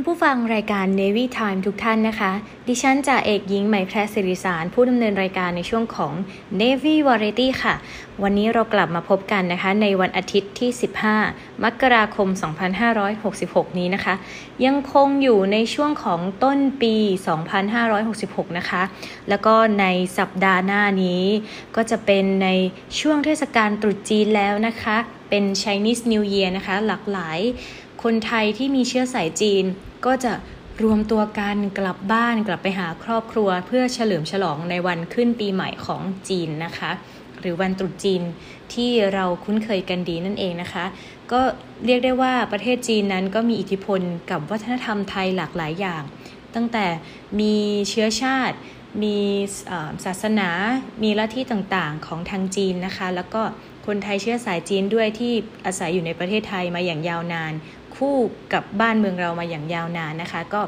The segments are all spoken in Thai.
คุณผู้ฟังรายการ Navy Time ทุกท่านนะคะ ดิฉันจ่าเอกหญิงไหมแพรสิริสาร ผู้ดำเนินรายการในช่วงของ Navy Variety ค่ะ วันนี้เรากลับมาพบกันนะคะ ในวันอาทิตย์ที่ 15 มกราคม 2566 นี้นะคะ ยังคงอยู่ในช่วงของต้นปี 2566 นะคะ แล้วก็ในสัปดาห์หน้านี้ ก็จะเป็นในช่วงเทศกาลตรุษจีนแล้วนะคะ เป็น Chinese New Year นะคะ หลากหลายคนไทยที่มีเชื้อสายจีน ก็จะรวมตัวกันกลับบ้านกลับไปหาครอบครัว เพื่อเฉลิมฉลองในวันขึ้นปีใหม่ของจีนนะคะ หรือวันตรุษจีนที่เราคุ้นเคยกันดีนั่นเองนะคะ ก็เรียกได้ว่าประเทศจีนนั้นก็มีอิทธิพลกับวัฒนธรรมไทยหลากหลายอย่าง ตั้งแต่มีเชื้อชาติ มีศาสนา มีลัทธิต่างๆของทางจีนนะคะ แล้วก็คนไทยเชื้อสายจีนด้วยที่อาศัยอยู่ในประเทศไทยมาอย่างยาวนาน คู่กับบ้านเมืองเรามาอย่างยาวนานนะคะ ก็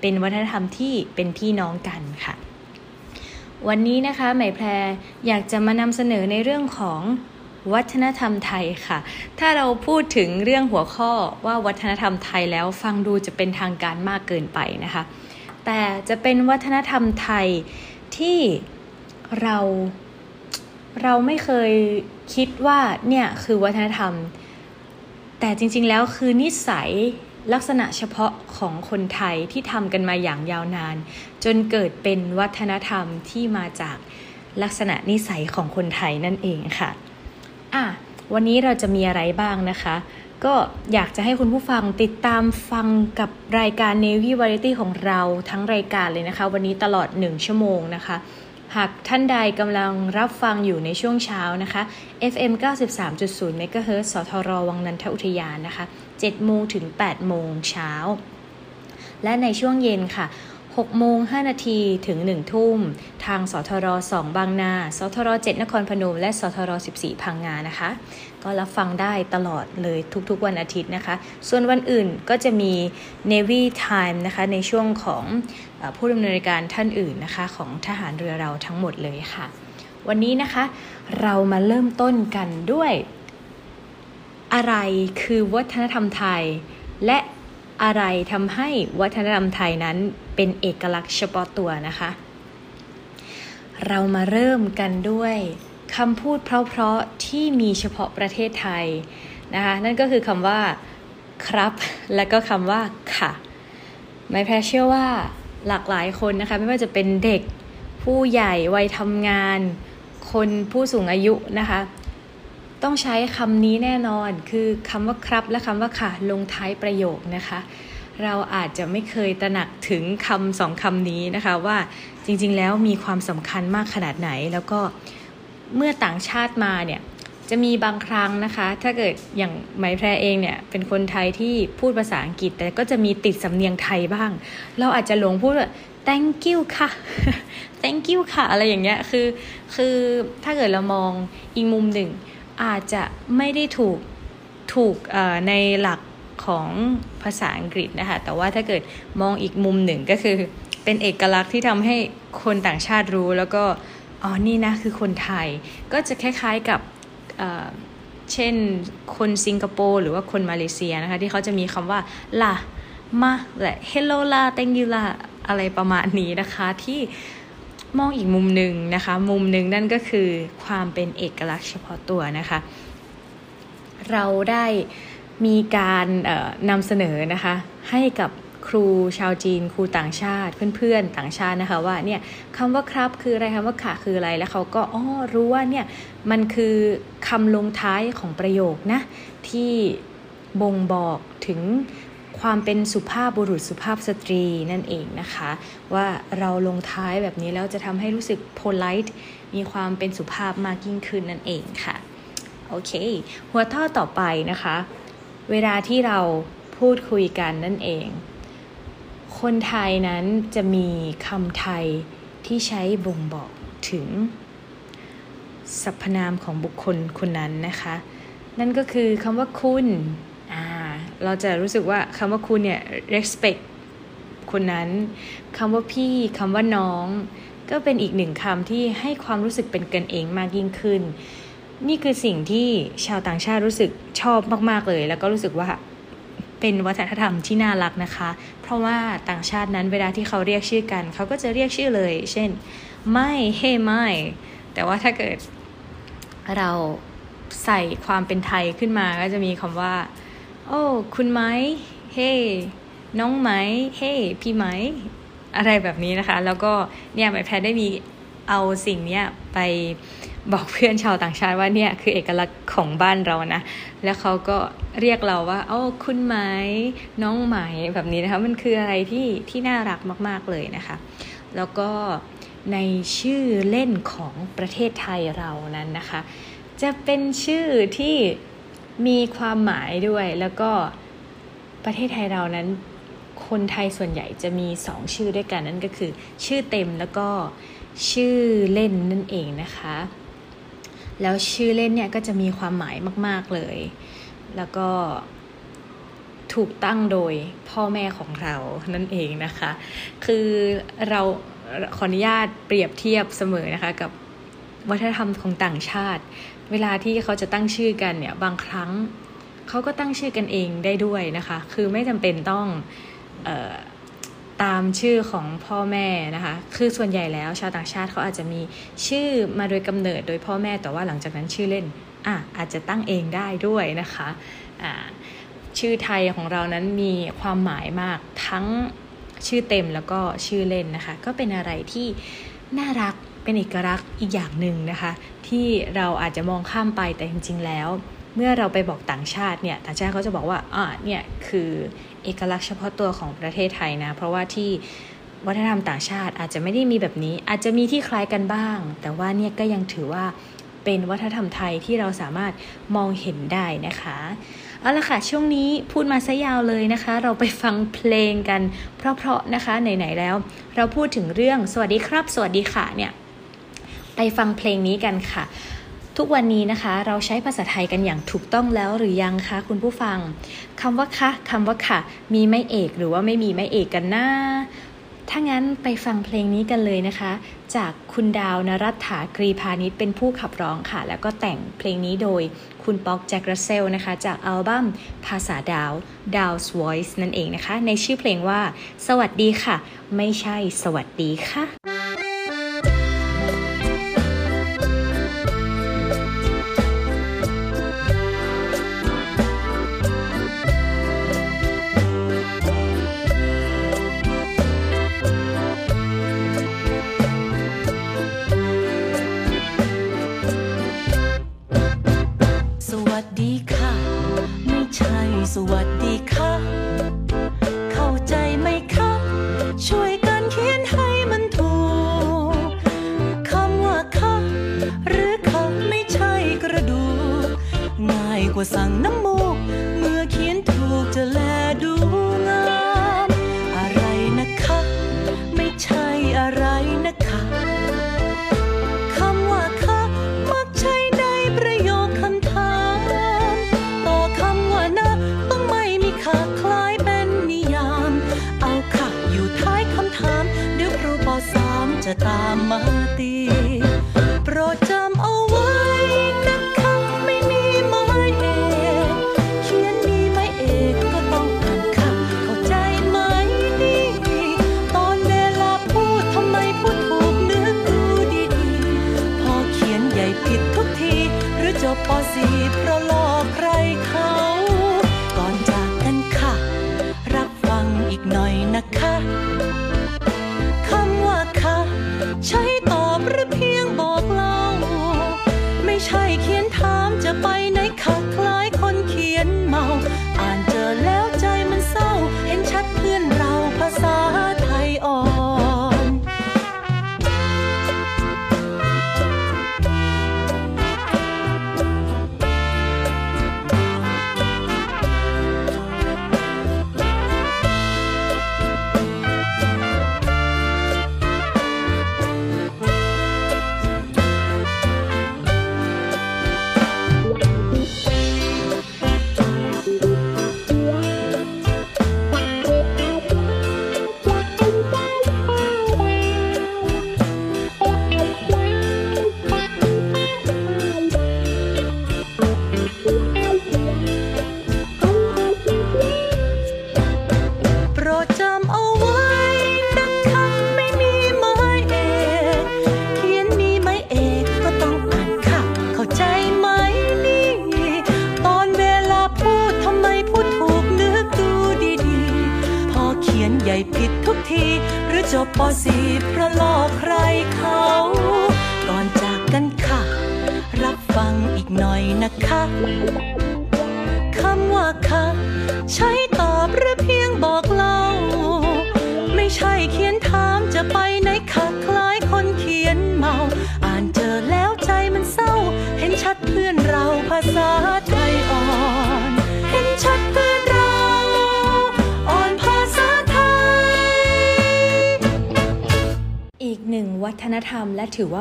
เป็นวัฒนธรรมที่เป็นพี่น้องกันค่ะ วันนี้นะคะไหมแพรอยากจะมานำเสนอในเรื่องของวัฒนธรรมไทยค่ะ ถ้าเราพูดถึงเรื่องหัวข้อว่าวัฒนธรรมไทยแล้วฟังดูจะเป็นทางการมากเกินไปนะคะ แต่จะเป็นวัฒนธรรมไทยที่เราเราไม่เคยคิดว่าเนี่ยคือวัฒนธรรม แต่จริงๆแล้วคือนิสัยลักษณะเฉพาะของคนไทยที่ทำกันมาอย่างยาวนาน จนเกิดเป็นวัฒนธรรมที่มาจากลักษณะนิสัยของคนไทยนั่นเองค่ะอะ วันนี้เราจะมีอะไรบ้างนะคะ ก็อยากจะให้คุณผู้ฟังติดตามฟังกับรายการ Navy Variety ของเราทั้งรายการเลยนะคะ วันนี้ตลอด 1 ชั่วโมงนะคะ หากท่านใดกำลังรับฟังอยู่ในช่วงเช้านะคะ FM 93.0 MHz สทรวังนันทอุทยานนะคะ7โมงถึง8โมงเช้า และในช่วงเย็นค่ะ 6โมง5นาทีถึง 1 ทุ่ม ทางสทร2บางนา สทร7นครพนม และสทร14 พังงานะคะ ก็รับฟังได้ตลอดเลยทุกๆวันอาทิตย์นะคะ ส่วนวันอื่นก็จะมี Navy Time นะคะ ในช่วงของผู้ดำเนินการท่านอื่นนะคะ ของทหารเรือเราทั้งหมดเลยค่ะ วันนี้นะคะ เรามาเริ่มต้นกันด้วย อะไรคือวัฒนธรรมไทย และอะไรทำให้วัฒนธรรมไทยนั้น เป็นเอกลักษณ์เฉพาะตัวนะคะ เรามาเริ่มกันด้วยคำพูดเพราะๆที่มีเฉพาะประเทศไทยนะคะ นั่นก็คือคำว่าครับ และก็คำว่าค่ะ ไม่แพ้เชื่อว่าหลากหลายคนนะคะ ไม่ว่าจะเป็นเด็กผู้ใหญ่วัยทำงาน คนผู้สูงอายุนะคะ ต้องใช้คำนี้แน่นอนคือคำว่าครับและคำว่าค่ะลงท้ายประโยคนะคะ เราอาจจะไม่เคยตระหนักถึงคำสองคำนี้นะคะว่าจริงๆแล้วมีความสำคัญมากขนาดไหน แล้วก็เมื่อต่างชาติมาเนี่ยจะมีบางครั้งนะคะ ถ้าเกิดอย่างไหมแพรเองเนี่ยเป็นคนไทยที่พูดภาษาอังกฤษ แต่ก็จะมีติดสำเนียงไทยบ้าง เราอาจจะหลงพูดว่า thank you ค่ะ thank you ค่ะ อะไรอย่างเงี้ยคือคือถ้าเกิดเรามองอีกมุมหนึ่ง อาจจะไม่ได้ถูกถูกในหลัก ของภาษาอังกฤษนะคะ แต่ว่าถ้าเกิดมองอีกมุมหนึ่งก็คือ เป็นเอกลักษณ์ที่ทำให้คนต่างชาติรู้แล้วก็ อ๋อ นี่นะคือคนไทย ก็จะคล้ายๆกับเช่นคนสิงคโปร์หรือว่าคนมาเลเซียนะคะ ที่เขาจะมีคำว่าล่ะมาและ hello ล่ะ thank you ล่ะอะไรประมาณนี้นะคะที่มองอีกมุมหนึ่งนะคะ มุมหนึ่งนั่นก็คือความเป็นเอกลักษณ์เฉพาะตัวนะคะ เราได้ มีการนำเสนอนะคะให้กับครูชาวจีนครูต่างชาติเพื่อนๆต่างชาตินะคะว่าเนี่ยคำว่าครับคืออะไรคำว่าค่ะคืออะไรแล้วเขาก็อ๋อรู้ว่าเนี่ยมันคือคำลงท้ายของประโยคนะที่บ่งบอกถึงความเป็นสุภาพบุรุษสุภาพสตรีนั่นเองนะคะ ว่าเราลงท้ายแบบนี้แล้วจะทำให้รู้สึก polite มีความเป็นสุภาพมากยิ่งขึ้นนั่นเองค่ะโอเค หัวข้อต่อไปนะคะ เวลาที่เราพูดคุยกันนั่นเอง คนไทยนั้นจะมีคำไทยที่ใช้บ่งบอกถึงสรรพนามของบุคคลคนนั้นนะคะ นั่นก็คือคำว่าคุณเราจะรู้สึกว่าคำว่าคุณเนี่ย respect คนนั้นคำว่าพี่คำว่าน้อง ก็เป็นอีกหนึ่งคำที่ให้ความรู้สึกเป็นกันเองมากยิ่งขึ้น นี่คือสิ่งที่ชาวต่างชาติรู้สึกชอบมาก ๆ เลย แล้วก็รู้สึกว่าเป็นวัฒนธรรมที่น่ารักนะคะ เพราะว่าต่างชาตินั้นเวลาที่เขาเรียกชื่อกัน เขาก็จะเรียกชื่อเลย เช่น ไม่ เฮ้ไม่ แต่ว่าถ้าเกิดเราใส่ความเป็นไทยขึ้นมาก็จะมีคำว่า โอ้ คุณไหม เฮ้ น้องไหม เฮ้ พี่ไหม อะไรแบบนี้นะคะ แล้วก็เนี่ยหมายแพทได้มีเอาสิ่งนี้ไป บอกเพื่อนชาวต่างชาติว่าเนี่ยคือเอกลักษณ์ของบ้านเรานะ แล้วเขาก็เรียกเราว่าโอ้คุณไหมน้องไหมแบบนี้นะคะมันคืออะไรที่ที่น่ารักมาก ๆเลยนะคะ แล้วก็ในชื่อเล่นของประเทศไทยเรานั้นนะคะ จะเป็นชื่อที่มีความหมายด้วยแล้วก็ประเทศไทยเรานั้น คนไทยส่วนใหญ่จะมีสองชื่อด้วยกันนั่นก็คือ ชื่อเต็มแล้วก็ชื่อเล่นนั่นเองนะคะ แล้วชื่อเล่นเนี่ยก็จะมีความหมายมาก ๆเลย แล้วก็ถูกตั้งโดยพ่อแม่ของเรานั่นเองนะคะ คือเราขออนุญาตเปรียบเทียบเสมอนะคะกับวัฒนธรรมของต่างชาติ เวลาที่เขาจะตั้งชื่อกันเนี่ยบางครั้งเขาก็ตั้งชื่อกันเองได้ด้วยนะคะ คือไม่จำเป็นต้องออ ตามชื่อของพ่อแม่นะคะ คือส่วนใหญ่แล้วชาวต่างชาติเขาอาจจะมีชื่อมาโดยกำเนิดโดยพ่อแม่แต่ว่าหลังจากนั้นชื่อเล่นอะอาจจะตั้งเองได้ด้วยนะคะอ่าชื่อไทยของเรานั้นมีความหมายมากทั้งชื่อเต็มแล้วก็ชื่อเล่นนะคะ ก็เป็นอะไรที่น่ารักเป็นเอกลักษณ์อีกอย่างหนึ่งนะคะ ที่เราอาจจะมองข้ามไปแต่จริง ๆ แล้ว เมื่อเราไปบอกต่างชาติเนี่ยต่างชาติเขาจะบอกว่าอ่าเนี่ยคือ เอกลักษณ์เฉพาะตัวของประเทศไทยนะ เพราะว่าที่วัฒนธรรมต่างชาติอาจจะไม่ได้มีแบบนี้ อาจจะมีที่คล้ายกันบ้าง แต่ว่าเนี่ยก็ยังถือว่าเป็นวัฒนธรรมไทยที่เราสามารถมองเห็นได้นะคะ เอาละค่ะ ช่วงนี้พูดมาซะยาวเลยนะคะ เราไปฟังเพลงกัน เพราะๆนะคะไหนๆแล้ว เราพูดถึงเรื่องสวัสดีครับ สวัสดีค่ะเนี่ยไปฟังเพลงนี้กันค่ะ ทุกวันนี้นะคะ เราใช้ภาษาไทยกันอย่างถูกต้องแล้วหรือยังคะคุณผู้ฟังคำว่าคะคำว่าค่ะ มีไม่เอกหรือว่าไม่มีไม่เอกกันนะถ้างั้นไปฟังเพลงนี้กันเลยนะคะ จากคุณดาวนรัตถากรีพาณิชเป็นผู้ขับร้องค่ะ แล้วก็แต่งเพลงนี้โดยคุณป๊อกแจ็ครัสเซลนะคะ จากอัลบั้มภาษาดาว Dow's Voice นั่นเองนะคะ ในชื่อเพลงว่า สวัสดีค่ะ ไม่ใช่สวัสดีค่ะ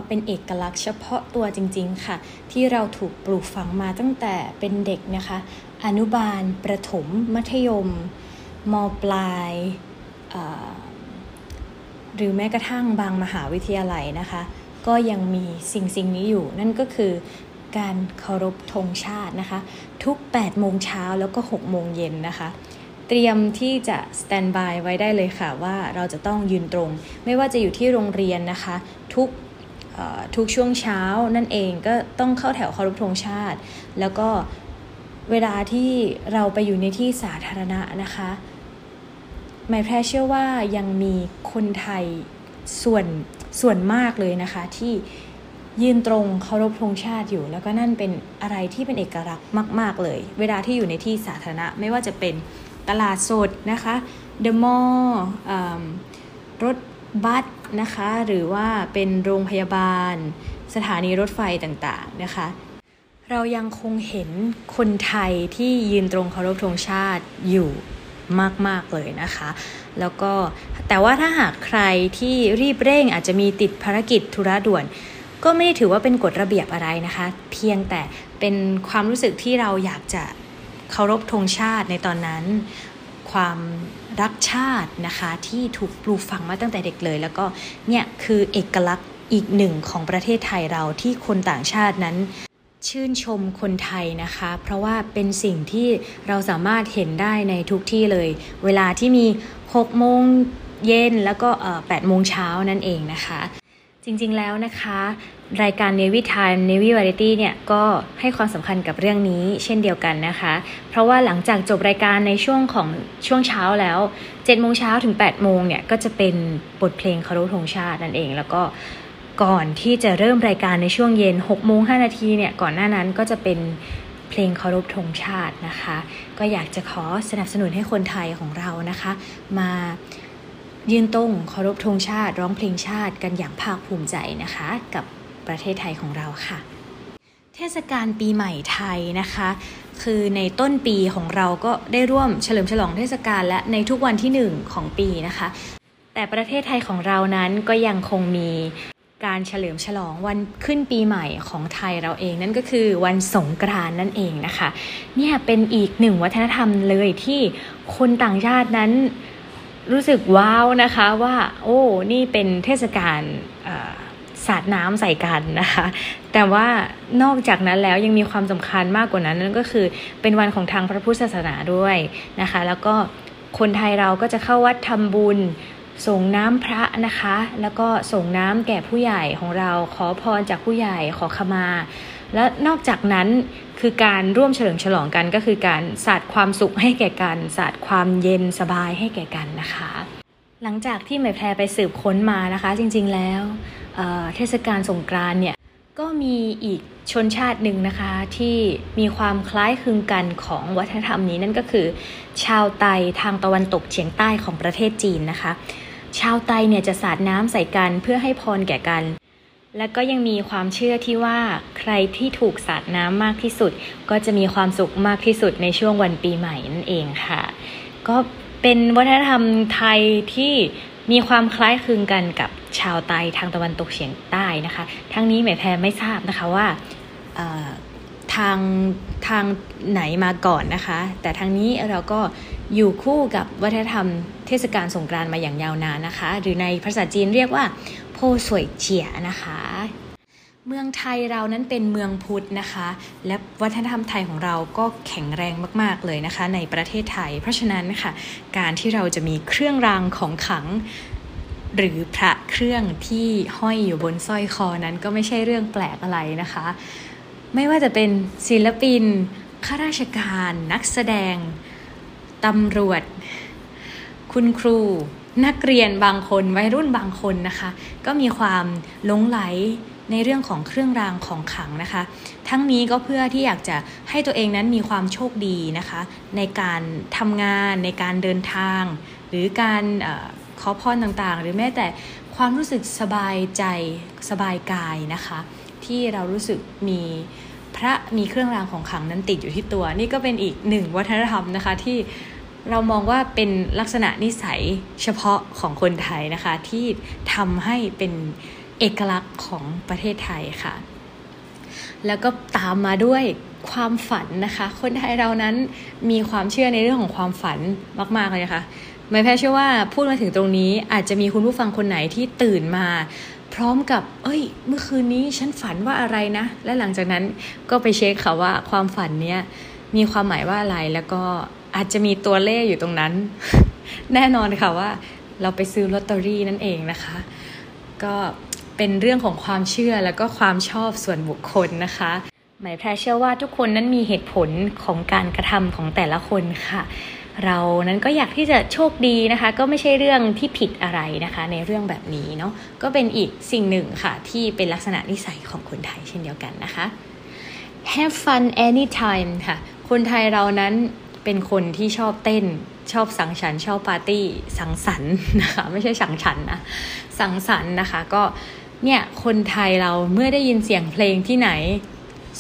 เป็นเอกลักษณ์เฉพาะตัวจริง ๆ ค่ะ ที่เราถูกปลูกฝังมาตั้งแต่เป็นเด็กนะคะ อนุบาล ประถม มัธยม มปลาย หรือแม้กระทั่งบางมหาวิทยาลัยนะคะ ก็ยังมีสิ่งสิ่งนี้อยู่ นั่นก็คือการเคารพธงชาตินะคะ ทุก 8 โมงเช้าแล้วก็ 6 โมงเย็นนะคะ เตรียมที่จะสแตนบายไว้ได้เลยค่ะว่าเราจะต้องยืนตรง ไม่ว่าจะอยู่ที่โรงเรียนนะคะ ทุก ทุกช่วงเช้านั่นเองก็ต้องเข้าแถวเคารพธงชาติ แล้วก็เวลาที่เราไปอยู่ในที่สาธารณะนะคะหมายแพร่เชื่อว่ายังมีคนไทยส่วนส่วนมากเลยนะคะ ที่ยืนตรงเคารพธงชาติอยู่ แล้วก็นั่นเป็นอะไรที่เป็นเอกลักษณ์มาก ๆ เลย เวลาที่อยู่ในที่สาธารณะไม่ว่าจะเป็นตลาดสดนะคะเดอะมอลล์รถบัส นะคะ หรือว่าเป็นโรงพยาบาล สถานีรถไฟต่างๆนะคะ เรายังคงเห็นคนไทยที่ยืนตรงเคารพธงชาติอยู่มาก ๆ เลยนะคะ แล้วก็แต่ว่าถ้าหากใครที่รีบเร่งอาจจะมีติดภารกิจธุระด่วน ก็ไม่ได้ถือว่าเป็นกฎระเบียบอะไรนะคะ เพียงแต่เป็นความรู้สึกที่เราอยากจะเคารพธงชาติในตอนนั้น ความ รักชาตินะคะที่ถูกปลูกฝังมาตั้งแต่เด็กเลย แล้วก็เนี่ยคือเอกลักษณ์อีกหนึ่งของประเทศไทยเราที่คนต่างชาตินั้น ชื่นชมคนไทยนะคะ เพราะว่าเป็นสิ่งที่เราสามารถเห็นได้ในทุกที่เลย เวลาที่มี6โมงเย็นแล้วก็8โมงเช้านั่นเองนะคะ จริงๆแล้วนะคะ รายการ Navy Time Navy Variety เนี่ยก็ให้ความสำคัญกับเรื่องนี้เช่นเดียวกันนะคะ เพราะว่าหลังจากจบรายการในช่วงของช่วงเช้าแล้ว7โมงเช้าถึง8โมงเนี่ยก็จะเป็นบทเพลงคารพธงชาตินั่นเอง แล้วก็ก่อนที่จะเริ่มรายการในช่วงเย็น6โมง5นาทีเนี่ยก่อนหน้านั้นก็จะเป็นเพลงเคารพธงชาตินะคะ ก็อยากจะขอสนับสนุนให้คนไทยของเรานะคะ มา ยืนตรงเคารพธงชาติ ร้องเพลงชาติกันอย่างภาคภูมิใจนะคะ กับประเทศไทยของเราค่ะ เทศกาลปีใหม่ไทยนะคะ คือในต้นปีของเราก็ได้ร่วมเฉลิมฉลองเทศกาลและในทุกวันที่หนึ่งของปีนะคะ แต่ประเทศไทยของเรานั้นก็ยังคงมีการเฉลิมฉลองวันขึ้นปีใหม่ของไทยเราเองนั่นก็คือวันสงกรานต์นั่นเองนะคะ เนี่ยเป็นอีกหนึ่งวัฒนธรรมเลยที่คนต่างชาตินั้น รู้สึกว้าวนะคะว่า โอ้นี่เป็นเทศกาลสาดน้ำใส่กันนะคะ แต่ว่านอกจากนั้นแล้วยังมีความสำคัญมากกว่านั้นนั่นก็คือเป็นวันของทางพระพุทธศาสนาด้วยนะคะ แล้วก็คนไทยเราก็จะเข้าวัดทำบุญส่งน้ำพระนะคะ แล้วก็ส่งน้ำแก่ผู้ใหญ่ของเราขอพรจากผู้ใหญ่ขอขมา และนอกจากนั้นคือการร่วมเฉลิมฉลองกันก็คือการสาดความสุขให้แก่กันสาดความเย็นสบายให้แก่กันนะคะ หลังจากที่หมายแพรไปสืบค้นมานะคะ จริงๆแล้วเเทศกาลสงกรานเนี่ยก็มีอีกชนชาติหนึ่งนะคะที่มีความคล้ายคลึงกันของวัฒนธรรมนี้นั่นก็คือ ชาวไตทางตะวันตกเฉียงใต้ของประเทศจีนนะคะ ชาวไตเนี่ยจะสาดน้ำใส่กันเพื่อให้พรแก่กัน และก็ยังมีความเชื่อที่ว่าใครที่ถูกสาดน้ำมากที่สุด ก็จะมีความสุขมากที่สุดในช่วงวันปีใหม่นั่นเองค่ะ ก็เป็นวัฒนธรรมไทยที่มีความคล้ายคลึงกันกับชาวไตทางตะวันตกเฉียงใต้นะคะ ทั้งนี้แม่แพรไม่ทราบนะคะว่าทางทางไหนมาก่อนนะคะ แต่ทางนี้เราก็อยู่คู่กับวัฒนธรรมเทศกาลสงกรานต์มาอย่างยาวนานนะคะ หรือในภาษาจีนเรียกว่า สวยเจียนะคะ เมืองไทยเรานั้นเป็นเมืองพุทธนะคะ และวัฒนธรรมไทยของเราก็แข็งแรงมาก ๆเลยนะคะ ในประเทศไทย เพราะฉะนั้นค่ะ การที่เราจะมีเครื่องรางของขังหรือพระเครื่องที่ห้อยอยู่บนสร้อยคอนั้นก็ไม่ใช่เรื่องแปลกอะไรนะคะ ไม่ว่าจะเป็นศิลปินข้าราชการ นักแสดง ตำรวจ คุณครู นักเรียนบางคนวัยรุ่นบางคนนะคะ ก็มีความหลงไหลในเรื่องของเครื่องรางของขลังนะคะ ทั้งนี้ก็เพื่อที่อยากจะให้ตัวเองนั้นมีความโชคดีนะคะ ในการทำงานในการเดินทาง หรือการอขอพรต่างๆ หรือแม้แต่ความรู้สึกสบายใจสบายกายนะคะ ที่เรารู้สึกมีพระมีเครื่องรางของขลังนั้นติดอยู่ที่ตัว นี่ก็เป็นอีกหนึ่งวัฒนธรรมนะคะที่ เรามองว่าเป็นลักษณะนิสัยเฉพาะของคนไทยนะคะ ที่ทำให้เป็นเอกลักษณ์ของประเทศไทยค่ะ แล้วก็ตามมาด้วยความฝันนะคะ คนไทยเรานั้นมีความเชื่อในเรื่องของความฝันมาก ๆ เลยนะคะไม่แพ้เชื่อว่าพูดมาถึงตรงนี้อาจจะมีคุณผู้ฟังคนไหนที่ตื่นมา พร้อมกับ เอ้ย เมื่อคืนนี้ฉันฝันว่าอะไรนะ และหลังจากนั้นก็ไปเช็คค่ะว่าความฝันเนี้ยมีความหมายว่าอะไรแล้วก็ อาจจะมีตัวเลขอยู่ตรงนั้น แน่นอนค่ะว่าเราไปซื้อลอตเตอรี่นั่นเองนะคะ ก็เป็นเรื่องของความเชื่อแล้วก็ความชอบส่วนบุคคลนะคะหมายแพรเชื่อว่าทุกคนนั้นมีเหตุผลของการกระทำของแต่ละคนค่ะ เรานั้นก็อยากที่จะโชคดีนะคะ ก็ไม่ใช่เรื่องที่ผิดอะไรนะคะ ในเรื่องแบบนี้เนาะก็เป็นอีกสิ่งหนึ่งค่ะ ที่เป็นลักษณะนิสัยของคนไทยเช่นเดียวกันนะคะ have fun anytime ค่ะ คนไทยเรานั้น เป็นคนที่ชอบเต้น ชอบสังสรรค์ชอบปาร์ตี้สังสรรค์นะคะ ไม่ใช่สังฉันนะสังสรรค์นะคะ ก็เนี่ยคนไทยเราเมื่อได้ยินเสียงเพลงที่ไหน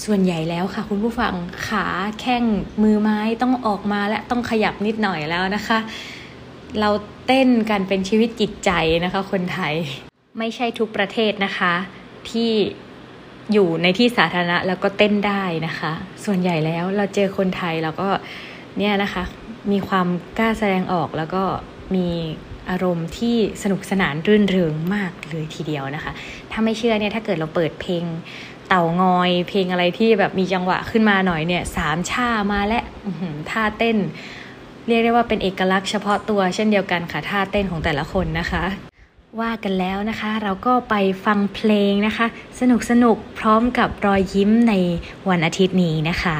ส่วนใหญ่แล้วค่ะ คุณผู้ฟังขาแข้งมือไม้ต้องออกมาและต้องขยับนิดหน่อยแล้วนะคะ เราเต้นกันเป็นชีวิตจิตใจนะคะ คนไทยไม่ใช่ทุกประเทศนะคะ ที่อยู่ในที่สาธารณะแล้วก็เต้นได้นะคะ ส่วนใหญ่แล้วเราเจอคนไทยเราก็ เนี่ยนะคะ มีความกล้าแสดงออกแล้วก็มีอารมณ์ที่สนุกสนานรื่นเริงมากเลยทีเดียวนะคะ ถ้าไม่เชื่อเนี่ยถ้าเกิดเราเปิดเพลงเต่างอย เพลงอะไรที่แบบมีจังหวะขึ้นมาหน่อยเนี่ยสามชามาและท่าเต้น เรียกได้ว่าเป็นเอกลักษณ์เฉพาะตัวเช่นเดียวกันค่ะท่าเต้นของแต่ละคนนะคะ ว่ากันแล้วนะคะ เราก็ไปฟังเพลงนะคะ สนุกสนุกพร้อมกับรอยยิ้มในวันอาทิตย์นี้นะคะ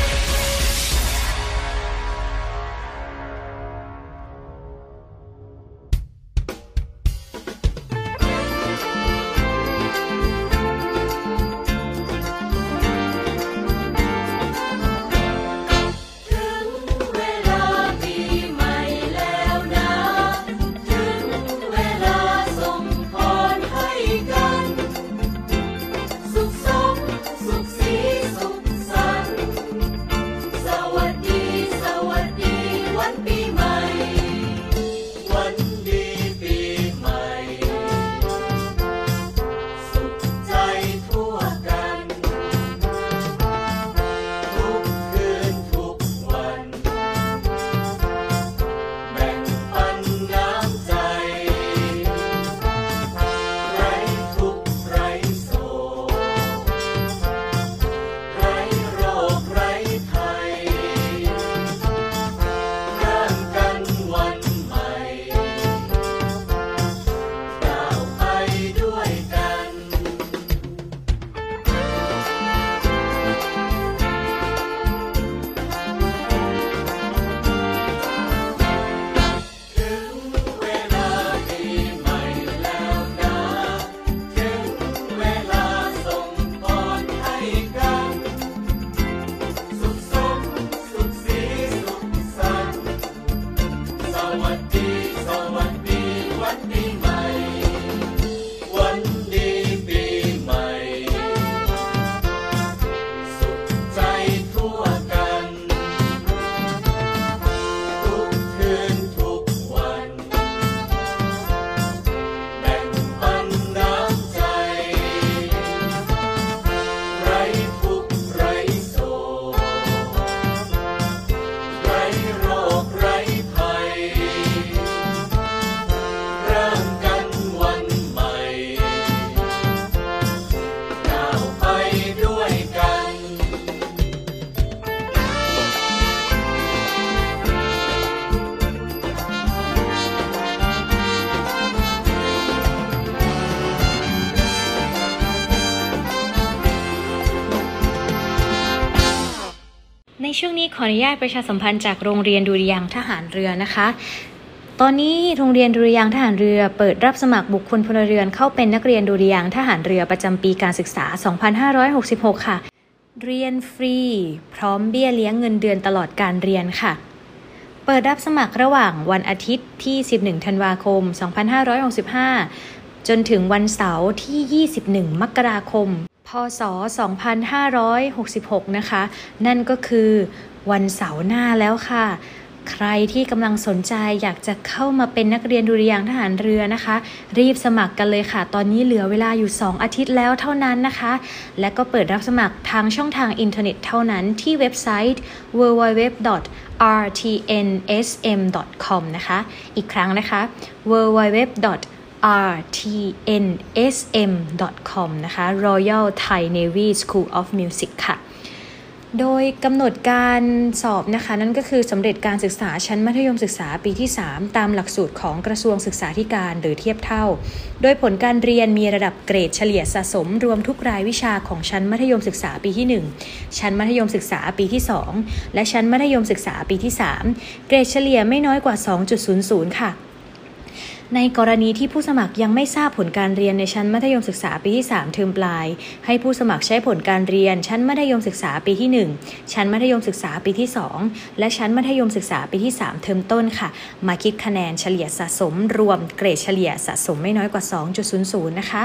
ออนุญาตประชาสัมพันธ์จากโรงเรียนดุริยางทหารเรือนะคะ ตอนนี้โรงเรียนดุริยางทหารเรือ เปิดรับสมัครบุคคลพลเรือนเข้าเป็นนักเรียนดุริยางทหารเรือประจำปีการศึกษา 2566 ค่ะ เรียนฟรี พร้อมเบี้ยเลี้ยงเงินเดือนตลอดการเรียนค่ะ เปิดรับสมัครระหว่างวันอาทิตย์ที่ 11 ธันวาคม 2565 จนถึงวันเสาร์ที่ 21 มกราคมพศ 2566 นะคะ นั่นก็คือ วันเสาร์หน้าแล้วค่ะ ใครที่กำลังสนใจอยากจะเข้ามาเป็นนักเรียนดุริยางทหารเรือนะคะ รีบสมัครกันเลยค่ะ ตอนนี้เหลือเวลาอยู่ 2 อาทิตย์แล้วเท่านั้นนะคะ และก็เปิดรับสมัครทางช่องทางอินเทอร์เน็ตเท่านั้นที่เว็บไซต์ www.rtnsm.com นะคะ อีกครั้งนะคะ www rtnsm.com นะคะ Royal Thai Navy School of Music ค่ะ โดยกำหนดการสอบนะคะนั่นก็คือสำเร็จการศึกษาชั้นมัธยมศึกษาปีที่ 3 ตามหลักสูตรของกระทรวงศึกษาธิการหรือเทียบเท่า โดยผลการเรียนมีระดับเกรดเฉลี่ยสะสมรวมทุกรายวิชาของชั้นมัธยมศึกษาปีที่ 1 ชั้นมัธยมศึกษาปีที่ 2 และชั้นมัธยมศึกษาปีที่ 3 เกรดเฉลี่ยไม่น้อยกว่า 2.00 ค่ะ ในกรณีที่ผู้สมัครยังไม่ทราบผลการเรียนในชั้นมัธยมศึกษาปีที่ 3 เทอมปลาย ให้ผู้สมัครใช้ผลการเรียน ชั้นมัธยมศึกษาปีที่ 1 ชั้นมัธยมศึกษาปีที่ 2 และชั้นมัธยมศึกษาปีที่ 3 เทอมต้นค่ะ มาคิดคะแนนเฉลี่ยสะสม รวมเกรดเฉลี่ยสะสมไม่น้อยกว่า 2.00 นะคะ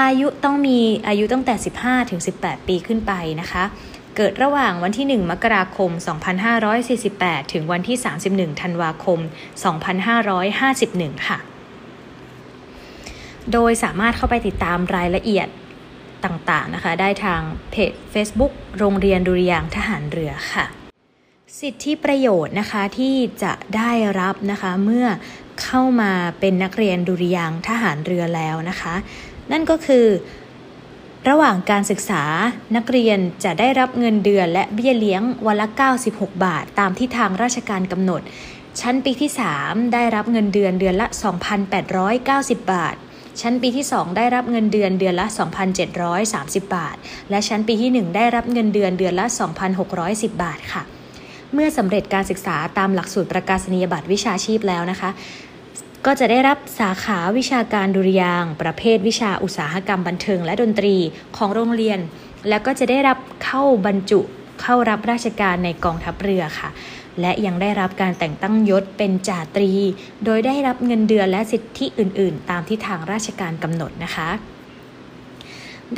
อายุต้องมีอายุตั้งแต่ 15 ถึง 18 ปีขึ้นไปนะคะ เกิดระหว่างวันที่ 1 มกราคม 2548 ถึงวันที่ 31 ธันวาคม 2551 ค่ะ โดยสามารถเข้าไปติดตามรายละเอียดต่างๆนะคะ ได้ทางเพจ Facebook โรงเรียนดุริยางทหารเรือค่ะ สิทธิประโยชน์นะคะที่จะได้รับนะคะเมื่อเข้ามาเป็นนักเรียนดุริยางทหารเรือแล้วนะคะ นั่นก็คือ ระหว่างการศึกษานักเรียนจะได้รับเงินเดือนและเบี้ยเลี้ยงวันละ 96 บาท ตามที่ทางราชการกำหนด ชั้นปีที่ 3 ได้รับเงินเดือนเดือนละ 2,890 บาท ชั้นปีที่ 2 ได้รับเงินเดือนเดือนละ 2,730 บาท และชั้นปีที่ 1 ได้รับเงินเดือนเดือนละ 2,610 บาทค่ะ เมื่อสำเร็จการศึกษาตามหลักสูตรประกาศนียบัตรวิชาชีพแล้วนะคะ ก็จะได้รับสาขาวิชาการดุริยาง ประเภทวิชาอุตสาหกรรมบันเทิงและดนตรีของโรงเรียน แล้วก็จะได้รับเข้าบรรจุเข้ารับราชการในกองทัพเรือค่ะ และยังได้รับการแต่งตั้งยศเป็นจ่าตรี โดยได้รับเงินเดือนและสิทธิอื่น ๆ ตามที่ทางราชการกำหนดนะคะ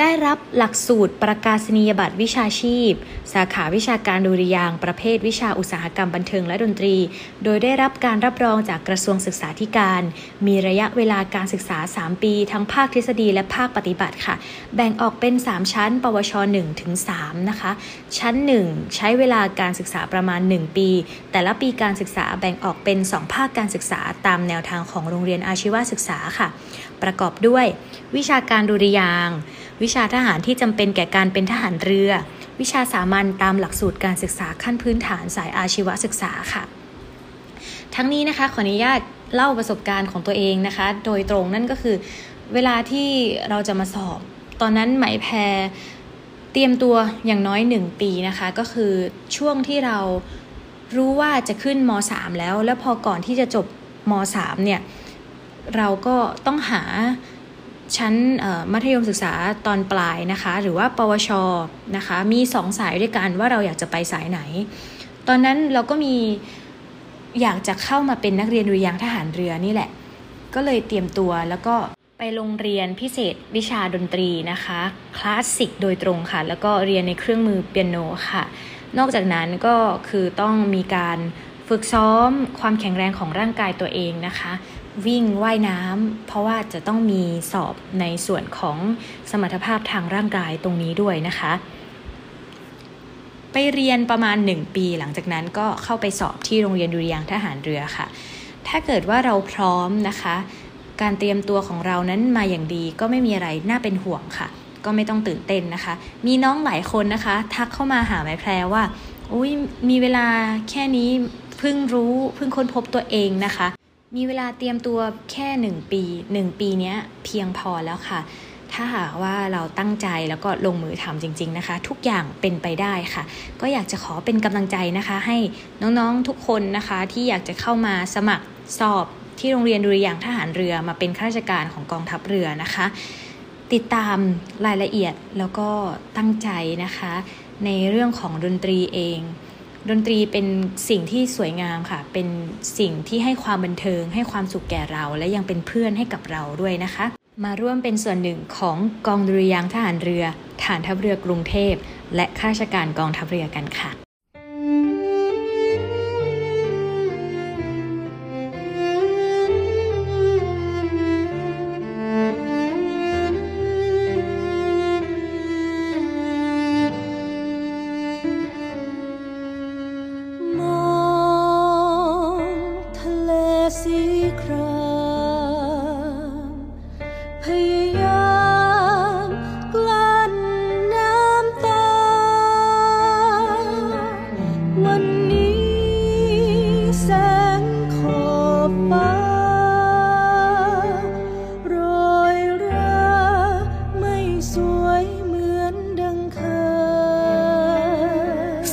ได้รับหลักสูตรประกาศนียบัตรวิชาชีพ สาขาวิชาการดุริยางประเภทวิชาอุตสาหกรรมบันเทิงและดนตรี โดยได้รับการรับรองจากกระทรวงศึกษาธิการ มีระยะเวลาการศึกษา 3 ปี ทั้งภาคทฤษฎีและภาคปฏิบัติค่ะ แบ่งออกเป็น 3 ชั้น ปวช1ถึง3นะคะ ชั้น 1 ใช้เวลาการศึกษาประมาณ 1 ปี แต่ละปีการศึกษาแบ่งออกเป็น 2 ภาคการศึกษาตามแนวทางของโรงเรียนอาชีวศึกษาค่ะ ประกอบด้วย วิชาการดุริยางค์ วิชาทหารที่จำเป็นแก่การเป็นทหารเรือ วิชาสามัญตามหลักสูตรการศึกษาขั้นพื้นฐานสายอาชีวศึกษาค่ะ ทั้งนี้นะคะขออนุญาตเล่าประสบการณ์ของตัวเองนะคะ โดยตรงนั่นก็คือ เวลาที่เราจะมาสอบ ตอนนั้นไหมแพรเตรียมตัวอย่างน้อยหนึ่งปีนะคะ ก็คือช่วงที่เรารู้ว่าจะขึ้นม .3 แล้ว แล้วพอก่อนที่จะจบม .3 เนี่ย เราก็ต้องหา ชั้นมัธยมศึกษาตอนปลายนะคะ หรือว่าปวชนะคะมีสองสายด้วยกันว่าเราอยากจะไปสายไหน ตอนนั้นเราก็มีอยากจะเข้ามาเป็นนักเรียนดุริยางทหารเรือนี่แหละ ก็เลยเตรียมตัวแล้วก็ไปโรงเรียนพิเศษวิชาดนตรีนะคะคลาสสิกโดยตรงค่ะ แล้วก็เรียนในเครื่องมือเปียโนค่ะ นอกจากนั้นก็คือต้องมีการ ฝึกซ้อมความแข็งแรงของร่างกายตัวเองนะคะ วิ่งว่ายน้ำเพราะว่าจะต้องมีสอบในส่วนของสมรรถภาพทางร่างกายตรงนี้ด้วยนะคะ ไปเรียนประมาณ 1 ปีหลังจากนั้นก็เข้าไปสอบที่โรงเรียนดุริยางคทหารเรือค่ะ ถ้าเกิดว่าเราพร้อมนะคะ การเตรียมตัวของเรานั้นมาอย่างดีก็ไม่มีอะไรน่าเป็นห่วงค่ะ ก็ไม่ต้องตื่นเต้นนะคะ มีน้องหลายคนนะคะ ทักเข้ามาหาแม่แพรว่าอุ้ยมีเวลาแค่นี้ พิ่งรู้เพิ่งค้นพบตัวเองนะคะ มีเวลาเตรียมตัวแค่หนึ่งปีหนึ่งปีนี้เพียงพอแล้วค่ะ ถ้าหากว่าเราตั้งใจแล้วก็ลงมือทำจริง ๆนะคะ ทุกอย่างเป็นไปได้ค่ะ ก็อยากจะขอเป็นกำลังใจนะคะ ให้น้องๆทุกคนนะคะที่อยากจะเข้ามาสมัครสอบที่โรงเรียนดุริยางคทหารเรือมาเป็นข้าราชการของกองทัพเรือนะคะ ติดตามรายละเอียดแล้วก็ตั้งใจนะคะ ในเรื่องของดนตรีเอง ดนตรีเป็นสิ่งที่สวยงามค่ะ เป็นสิ่งที่ให้ความบันเทิง ให้ความสุขแก่เรา และยังเป็นเพื่อนให้กับเราด้วยนะคะ มาร่วมเป็นส่วนหนึ่งของกองดุริยางทหารเรือ ฐานทัพเรือกรุงเทพ และข้าราชการกองทัพเรือกันค่ะ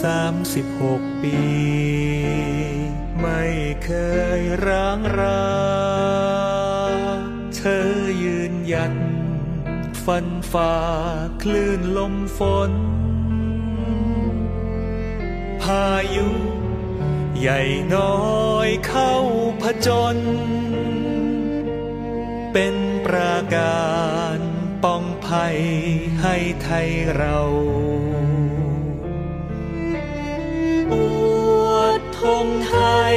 สามสิบหกปี ไม่เคยร้างรา เธอยืนหยัดฟันฝ่าคลื่นลมฝน พายุ ใหญ่น้อยเข้าผจญเป็นปราการป้องภัยให้ไทยเรา ย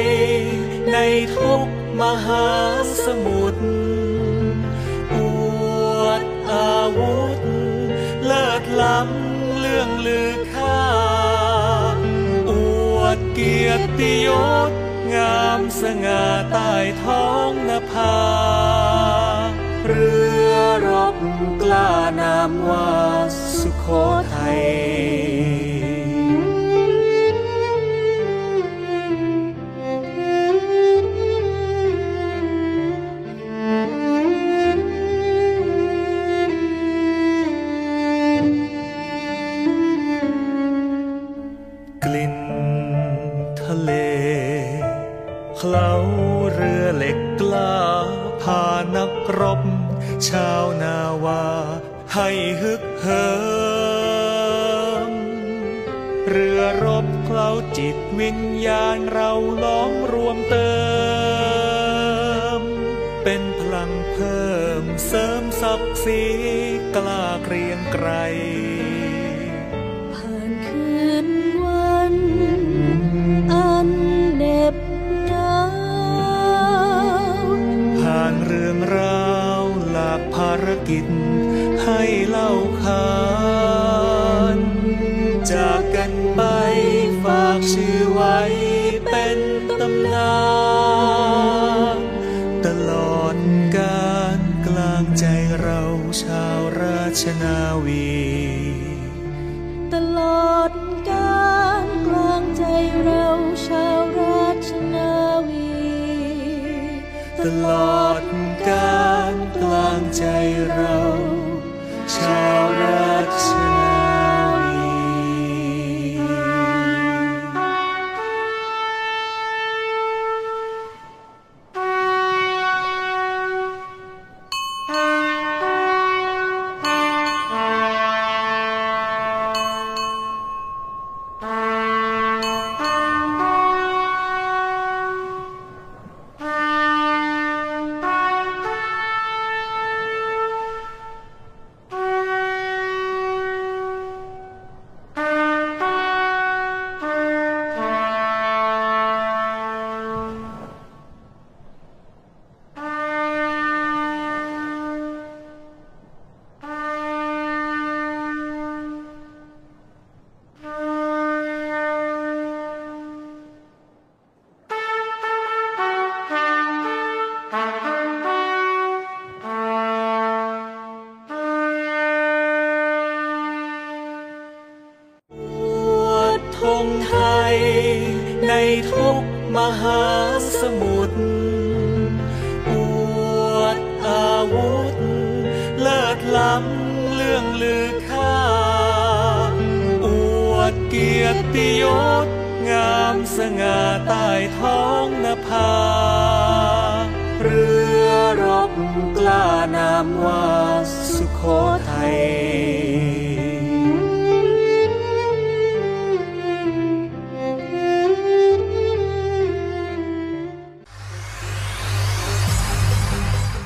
ในทุกมหาสมุทรอวดอาวุธ เลิศล้ำเรื่องลือค่า อวดเกียรติยศ งามสง่าใต้ท้องนภา เรือรบกล้านามว่าสุโขทัย วิ ลือค่า อวดเกียรติยศ งามสง่าใต้ท้องนภา เรือรบกล้านามว่าสุโขทัย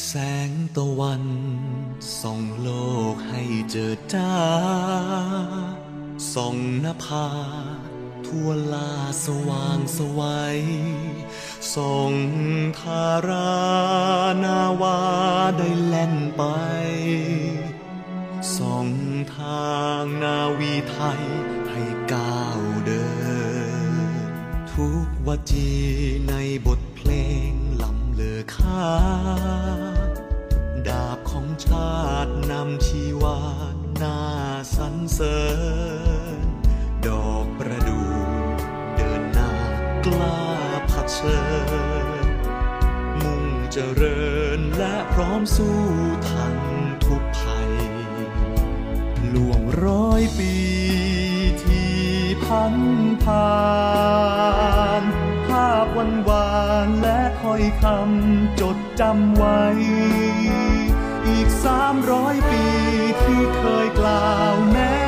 แสงตะวันส่องโลกให้เจิดจ้าส่องนภา ทั่วลาสว่างสวัยส่องทารานาวาได้แล่นไปส่องทางนาวีไทยให้ก้าวเดิน ทุกวจีในบท อค่าดาบของชาตินำชีวาหน้าสรรเสริญดอกประดู่เดินหน้ากล้าเผัดเชิญมุ่งเจริญและพร้อมสู้ทันทุกภัยล่วงร้อยปีที่พันผ่านภาพวันวานและ ถ้อยคำจดจำไว้ อีกสามร้อยปีที่เคยกล่าวแม้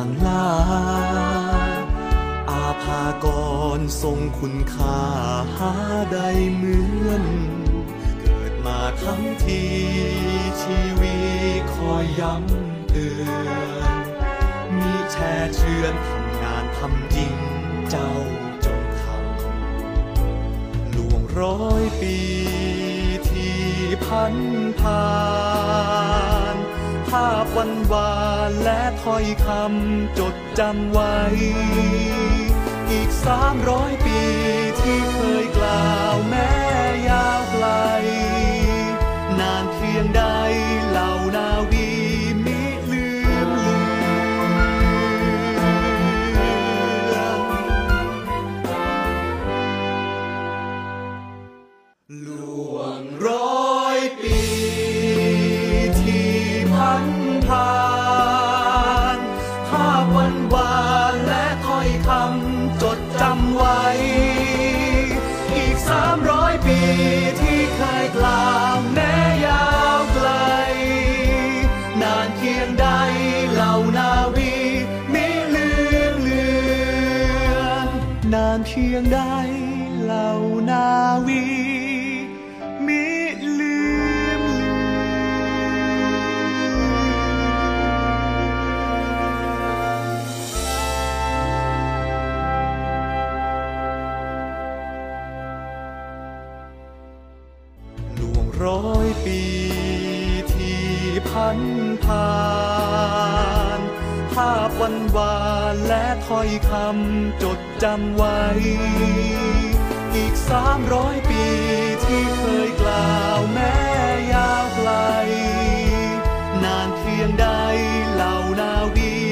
างลา อาภากรทรงคุณค่าหาไดเหมือน เกิดมาทั้งทีชีวิตคอยย้ำเตือนมีแช่เชือนทำงานทำจริงเจ้าจงทำล่วงร้อยปีที่พันผ่าน ภาพวันวานและถ้อยคำจดจำไว้ อีกสามร้อยปีที่เคยกล่าวแม้ยาวไกล นานเพียงใด รื่งใดเหล่านาวีมิลืมลือล่วงร้อยปีที่พันผ่านภาพวันวานและถ้อยคำจด จำไว้ อีกสามร้อยปีที่เคยกล่าวแม้ยาวไกล นานเพียงใดเหล่านาวี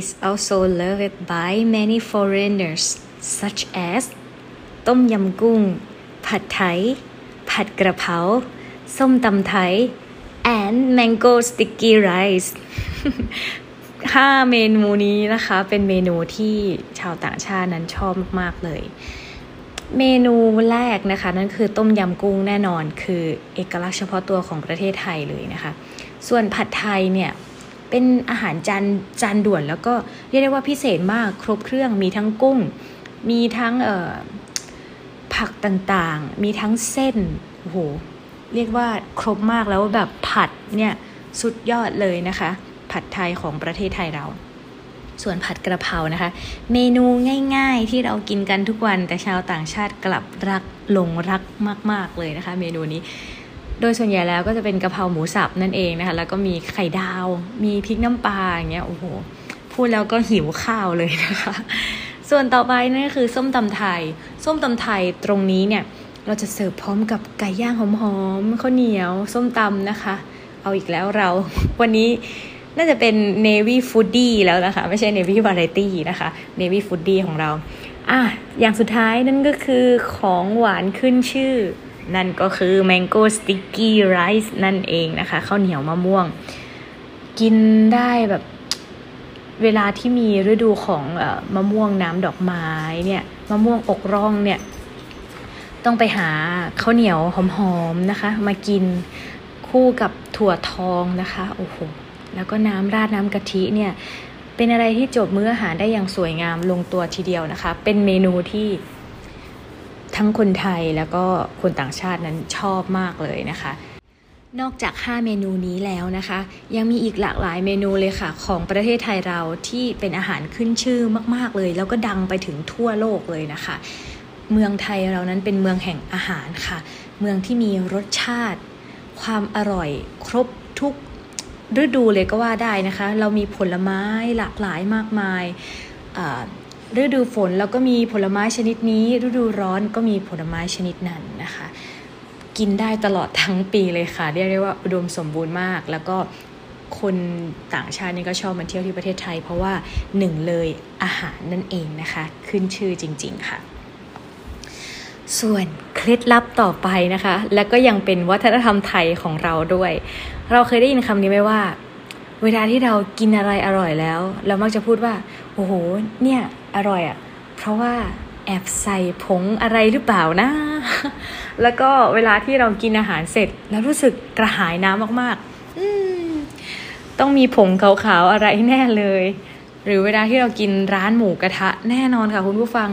is also loved by many foreigners such as ต้มยำกุ้ง ผัดไทย ผัดกระเพรา ส้มตำไทย and mango sticky rice ห้าเมนูนี้นะคะ เป็นเมนูที่ชาวต่างชาตินั้นชอบมาก ๆ เลย เมนูแรกนะคะ นั่นคือต้มยำกุ้งแน่นอนคือเอกลักษณ์เฉพาะตัวของประเทศไทยเลยนะคะ ส่วนผัดไทยเนี่ย เป็นอาหารจานจานด่วน แล้วก็เรียกได้ว่าพิเศษมากครบเครื่องมีทั้งกุ้ง มีทั้งผักต่างๆ มีทั้งเส้นโอ้โหเรียกว่าครบมากแล้วแบบผัดเนี่ยสุดยอดเลยนะคะ ผัดไทยของประเทศไทยเรา ส่วนผัดกระเพรานะคะ เมนูง่าย ๆที่เรากินกันทุกวันแต่ชาวต่างชาติกลับรักหลงรักมาก ๆเลยนะคะ เมนูนี้ โดยส่วนใหญ่แล้วก็จะเป็นกะเพราหมูสับนั่นเองนะคะ แล้วก็มีไข่ดาว มีพริกน้ำปลาอย่างเงี้ย โอ้โห พูดแล้วก็หิวข้าวเลยนะคะ ส่วนต่อไปนั่นก็คือส้มตำไทย ส้มตำไทยตรงนี้เนี่ย เราจะเสิร์ฟพร้อมกับไก่ย่างหอมๆข้าวเหนียว ส้มตำนะคะ เอาอีกแล้วเรา วันนี้น่าจะเป็น Navy Foodie แล้วนะคะ ไม่ใช่ Navy Variety นะคะ Navy Foodie ของเรา อะ อย่างสุดท้ายนั่นก็คือของหวานขึ้นชื่อ นั่นก็คือ Mango Sticky Rice นั่นเองนะคะข้าวเหนียวมะม่วง กินได้แบบเวลาที่มีฤดูของอมะม่วงน้ำดอกไม้เนี่ยมะม่วงอกร่องเนี่ย ต้องไปหาข้าวเหนียวหอมๆนะคะ มากินคู่กับถั่วทองนะคะโอ้โหแล้วก็น้ำราดน้ำกะทิเนี่ยเป็นอะไรที่จบมื้ออาหารได้อย่างสวยงามลงตัวทีเดียวนะคะ เป็นเมนูที่ ทั้งคนไทยแล้วก็คนต่างชาตินั้นชอบมากเลยนะคะ นอกจาก 5 เมนูนี้แล้วนะคะ ยังมีอีกหลากหลายเมนูเลยค่ะ ของประเทศไทยเราที่เป็นอาหารขึ้นชื่อมาก ๆเลย แล้วก็ดังไปถึงทั่วโลกเลยนะคะ เมืองไทยเรานั้นเป็นเมืองแห่งอาหารค่ะ เมืองที่มีรสชาติ ความอร่อยครบทุกฤดูเลยก็ว่าได้นะคะ เรามีผลไม้หลากหลายมากมายอ่า ฤดูฝนเราก็มีผลไม้ชนิดนี้ ฤดูร้อนก็มีผลไม้ชนิดนั้นนะคะ กินได้ตลอดทั้งปีเลยค่ะ เรียกได้ว่าอุดมสมบูรณ์มาก แล้วก็คนต่างชาตินี่ก็ชอบมาเที่ยวที่ประเทศไทย เพราะว่าหนึ่งเลยอาหารนั่นเองนะคะ ขึ้นชื่อจริง ๆค่ะ ส่วนเคล็ดลับต่อไปนะคะ และก็ยังเป็นวัฒนธรรมไทยของเราด้วย เราเคยได้ยินคำนี้ไหมว่า เวลาที่เรากินอะไรอร่อยแล้ว เรามักจะพูดว่าโอ้โห เนี่ย อร่อยอะ่ะ เพราะว่าแอบใส่ผงอะไรหรือเปล่านะ แล้วก็เวลาที่เรากินอาหารเสร็จ แล้วรู้สึกกระหายน้ำมากๆต้องมีผงขาวๆอะไรแน่เลย หรือเวลาที่เรากินร้านหมูกระทะแน่นอนค่ะคุณผู้ฟัง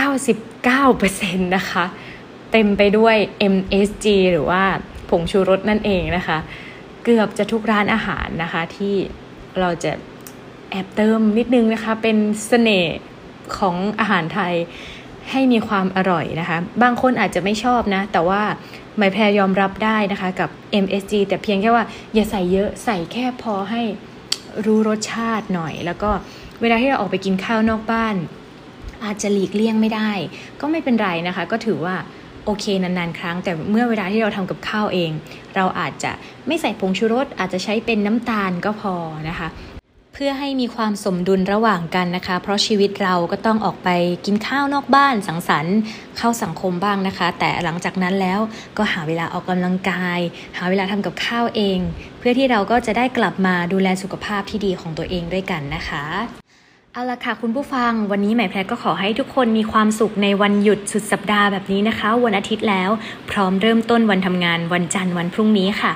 99%นะคะ เต็มไปด้วย MSG หรือว่าผงชูรสนั่นเองนะคะ เกือบจะทุกร้านอาหารนะคะที่เราจะ อบเติมนิดนึงนะคะ เป็นเสน่ห์ของอาหารไทยให้มีความอร่อยนะคะ บางคนอาจจะไม่ชอบนะ แต่ว่าหมายแพรยอมรับได้นะคะกับ MSG แต่เพียงแค่ว่าอย่าใส่เยอะใส่แค่พอให้รู้รสชาติหน่อย แล้วก็เวลาที่เราออกไปกินข้าวนอกบ้าน อาจจะหลีกเลี่ยงไม่ได้ ก็ไม่เป็นไรนะคะ ก็ถือว่าโอเคนานๆ ครั้ง แต่เมื่อเวลาที่เราทำกับข้าวเอง เราอาจจะไม่ใส่ผงชูรสอาจจะใช้เป็นน้ำตาลก็พอนะคะ เพื่อให้มีความสมดุลระหว่างกันนะคะ เพราะชีวิตเราก็ต้องออกไปกินข้าวนอกบ้านสังสรรค์เข้าสังคมบ้างนะคะ แต่หลังจากนั้นแล้วก็หาเวลาออกกำลังกาย หาเวลาทำกับข้าวเอง เพื่อที่เราก็จะได้กลับมาดูแลสุขภาพที่ดีของตัวเองด้วยกันนะคะเอาละค่ะคุณผู้ฟังวันนี้หมายแพรก็ขอให้ทุกคนมีความสุขในวันหยุดสุดสัปดาห์แบบนี้นะคะ วันอาทิตย์แล้ว พร้อมเริ่มต้นวันทำงานวันจันทร์วันพรุ่งนี้ค่ะ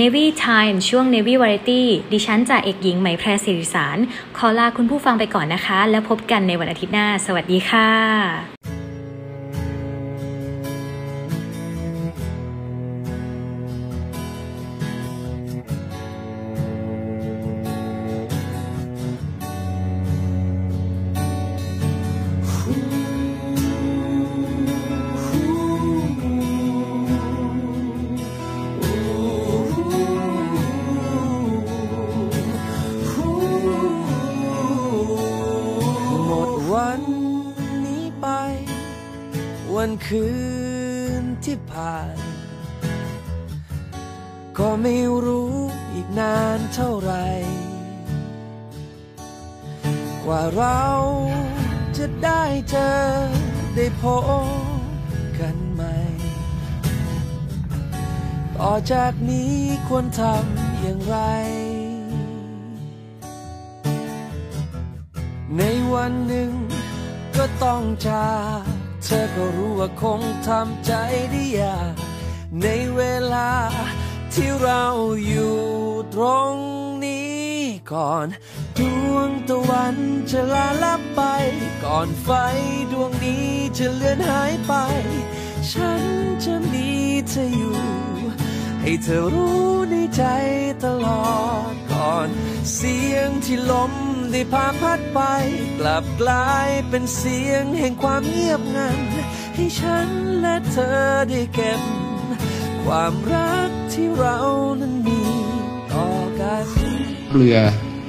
Navy Time ช่วง Navy Variety ดิฉันจ่าเอกหญิงไหมแพรศิริสาร ขอลาคุณผู้ฟังไปก่อนนะคะ แล้วพบกันในวันอาทิตย์หน้า สวัสดีค่ะ ควรทำอย่างไร ในวันหนึ่งก็ต้องจากเธอก็รู้ว่าคงทำใจได้ยากในเวลาที่เราอยู่ตรงนี้ก่อนดวงตะวันจะลาลับไป ก่อนไฟดวงนี้จะเลือนหายไป ฉันจะมีเธออยู่ ให้เธอรู้ในใจตลอดก่อน เสียงที่ลมได้พาพัดไป กลับกลายเป็นเสียงแห่งความเงียบงัน ให้ฉันและเธอได้เก็บ ความรักที่เรานั้นมีต่อกันเรือ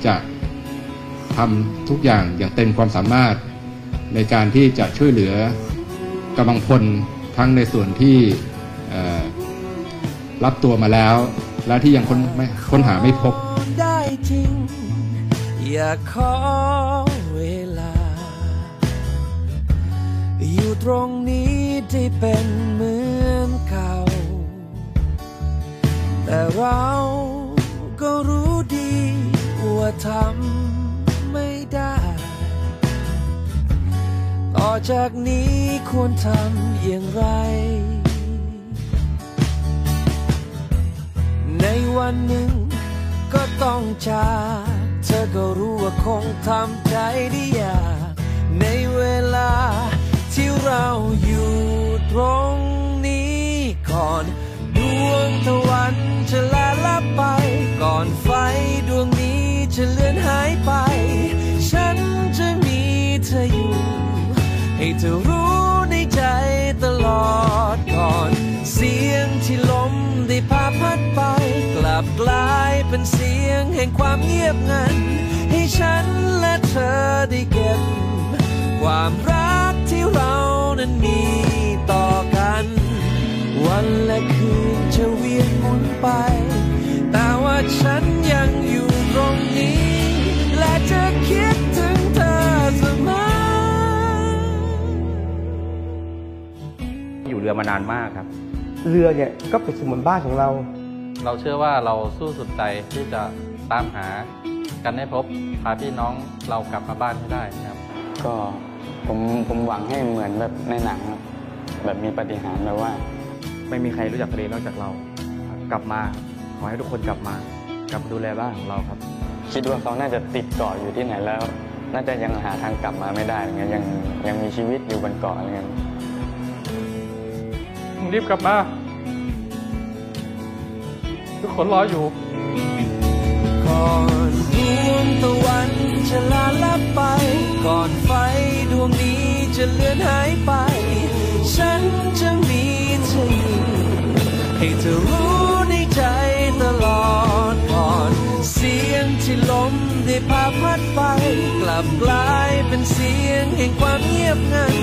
จะทำทุกอย่างอย่างเต็มความสามารถในการที่จะช่วยเหลือกำลังพลทั้งในส่วนที่ รับตัวมาแล้ว และที่ยังค้นไม่ค้นหาไม่พบ ได้จริง อย่าขอเวลา อยู่ตรงนี้ได้เป็นเหมือนเก่า แต่เราก็รู้ดีว่าทำไม่ได้ต่อจากนี้ควรทำอย่างไร วันหนึ่ง ก็ต้องจากเธอก็รู้ว่าคงทำใจได้ยากในเวลาที่เราอยู่ตรงนี้ก่อนดวงตะวันจะลาลับไป ก่อนไฟดวงนี้จะเลือนหายไป ฉันจะมีเธออยู่ ให้เธอรู้ในใจตลอดก่อน เสียงที่ล้ม พัดไป กลับกลายเป็นเสียงแห่งความเงียบงัน ให้ฉันและเธอได้เก็บ ความรักที่เรานั้นมีต่อกัน วันและคืนจะเวียนหมุนไป แต่ว่าฉันยังอยู่ตรงนี้ และจะคิดถึงเธอเสมออยู่เรือมานานมากครับ เรือเนี่ยก็เป็นเสมือนบ้านของเรา เราเชื่อว่าเราสู้สุดใจที่จะตามหากันให้พบพาพี่น้องเรากลับมาบ้านให้ได้นะครับ ก็ผมผมหวังให้เหมือนแบบในหนังครับแบบมีปาฏิหารย์แบบว่า ไม่มีใครรู้จักทะเลนอกจากเรา กลับมาขอให้ทุกคนกลับมา กลับมาดูแลบ้านของเราครับ คิดว่าเขาน่าจะติดเกาะอยู่ที่ไหนแล้ว น่าจะยังหาทางกลับมาไม่ได้อะไรเงี้ยยังยังมีชีวิตอยู่บนเกาะอะไรเงี้ยรีบกลับมา ทุกคนรออยู่ ก่อนดวงตะวันจะลาลับไป ก่อนไฟดวงนี้จะเลือนหายไป ฉันจะมีเธออยู่ให้เธอรู้ในใจตลอดก่อน เสียงที่ลมได้พาพัดไป กลับกลายเป็นเสียงแห่งความเงียบงัน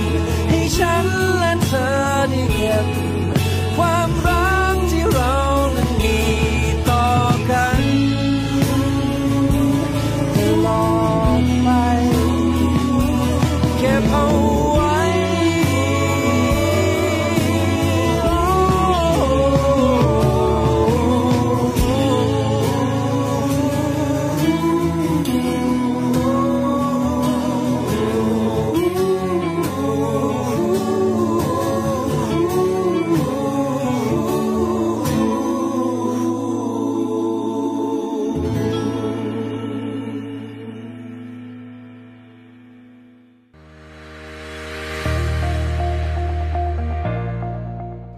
ให้ฉันและเธอได้เก็บความรัก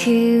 รั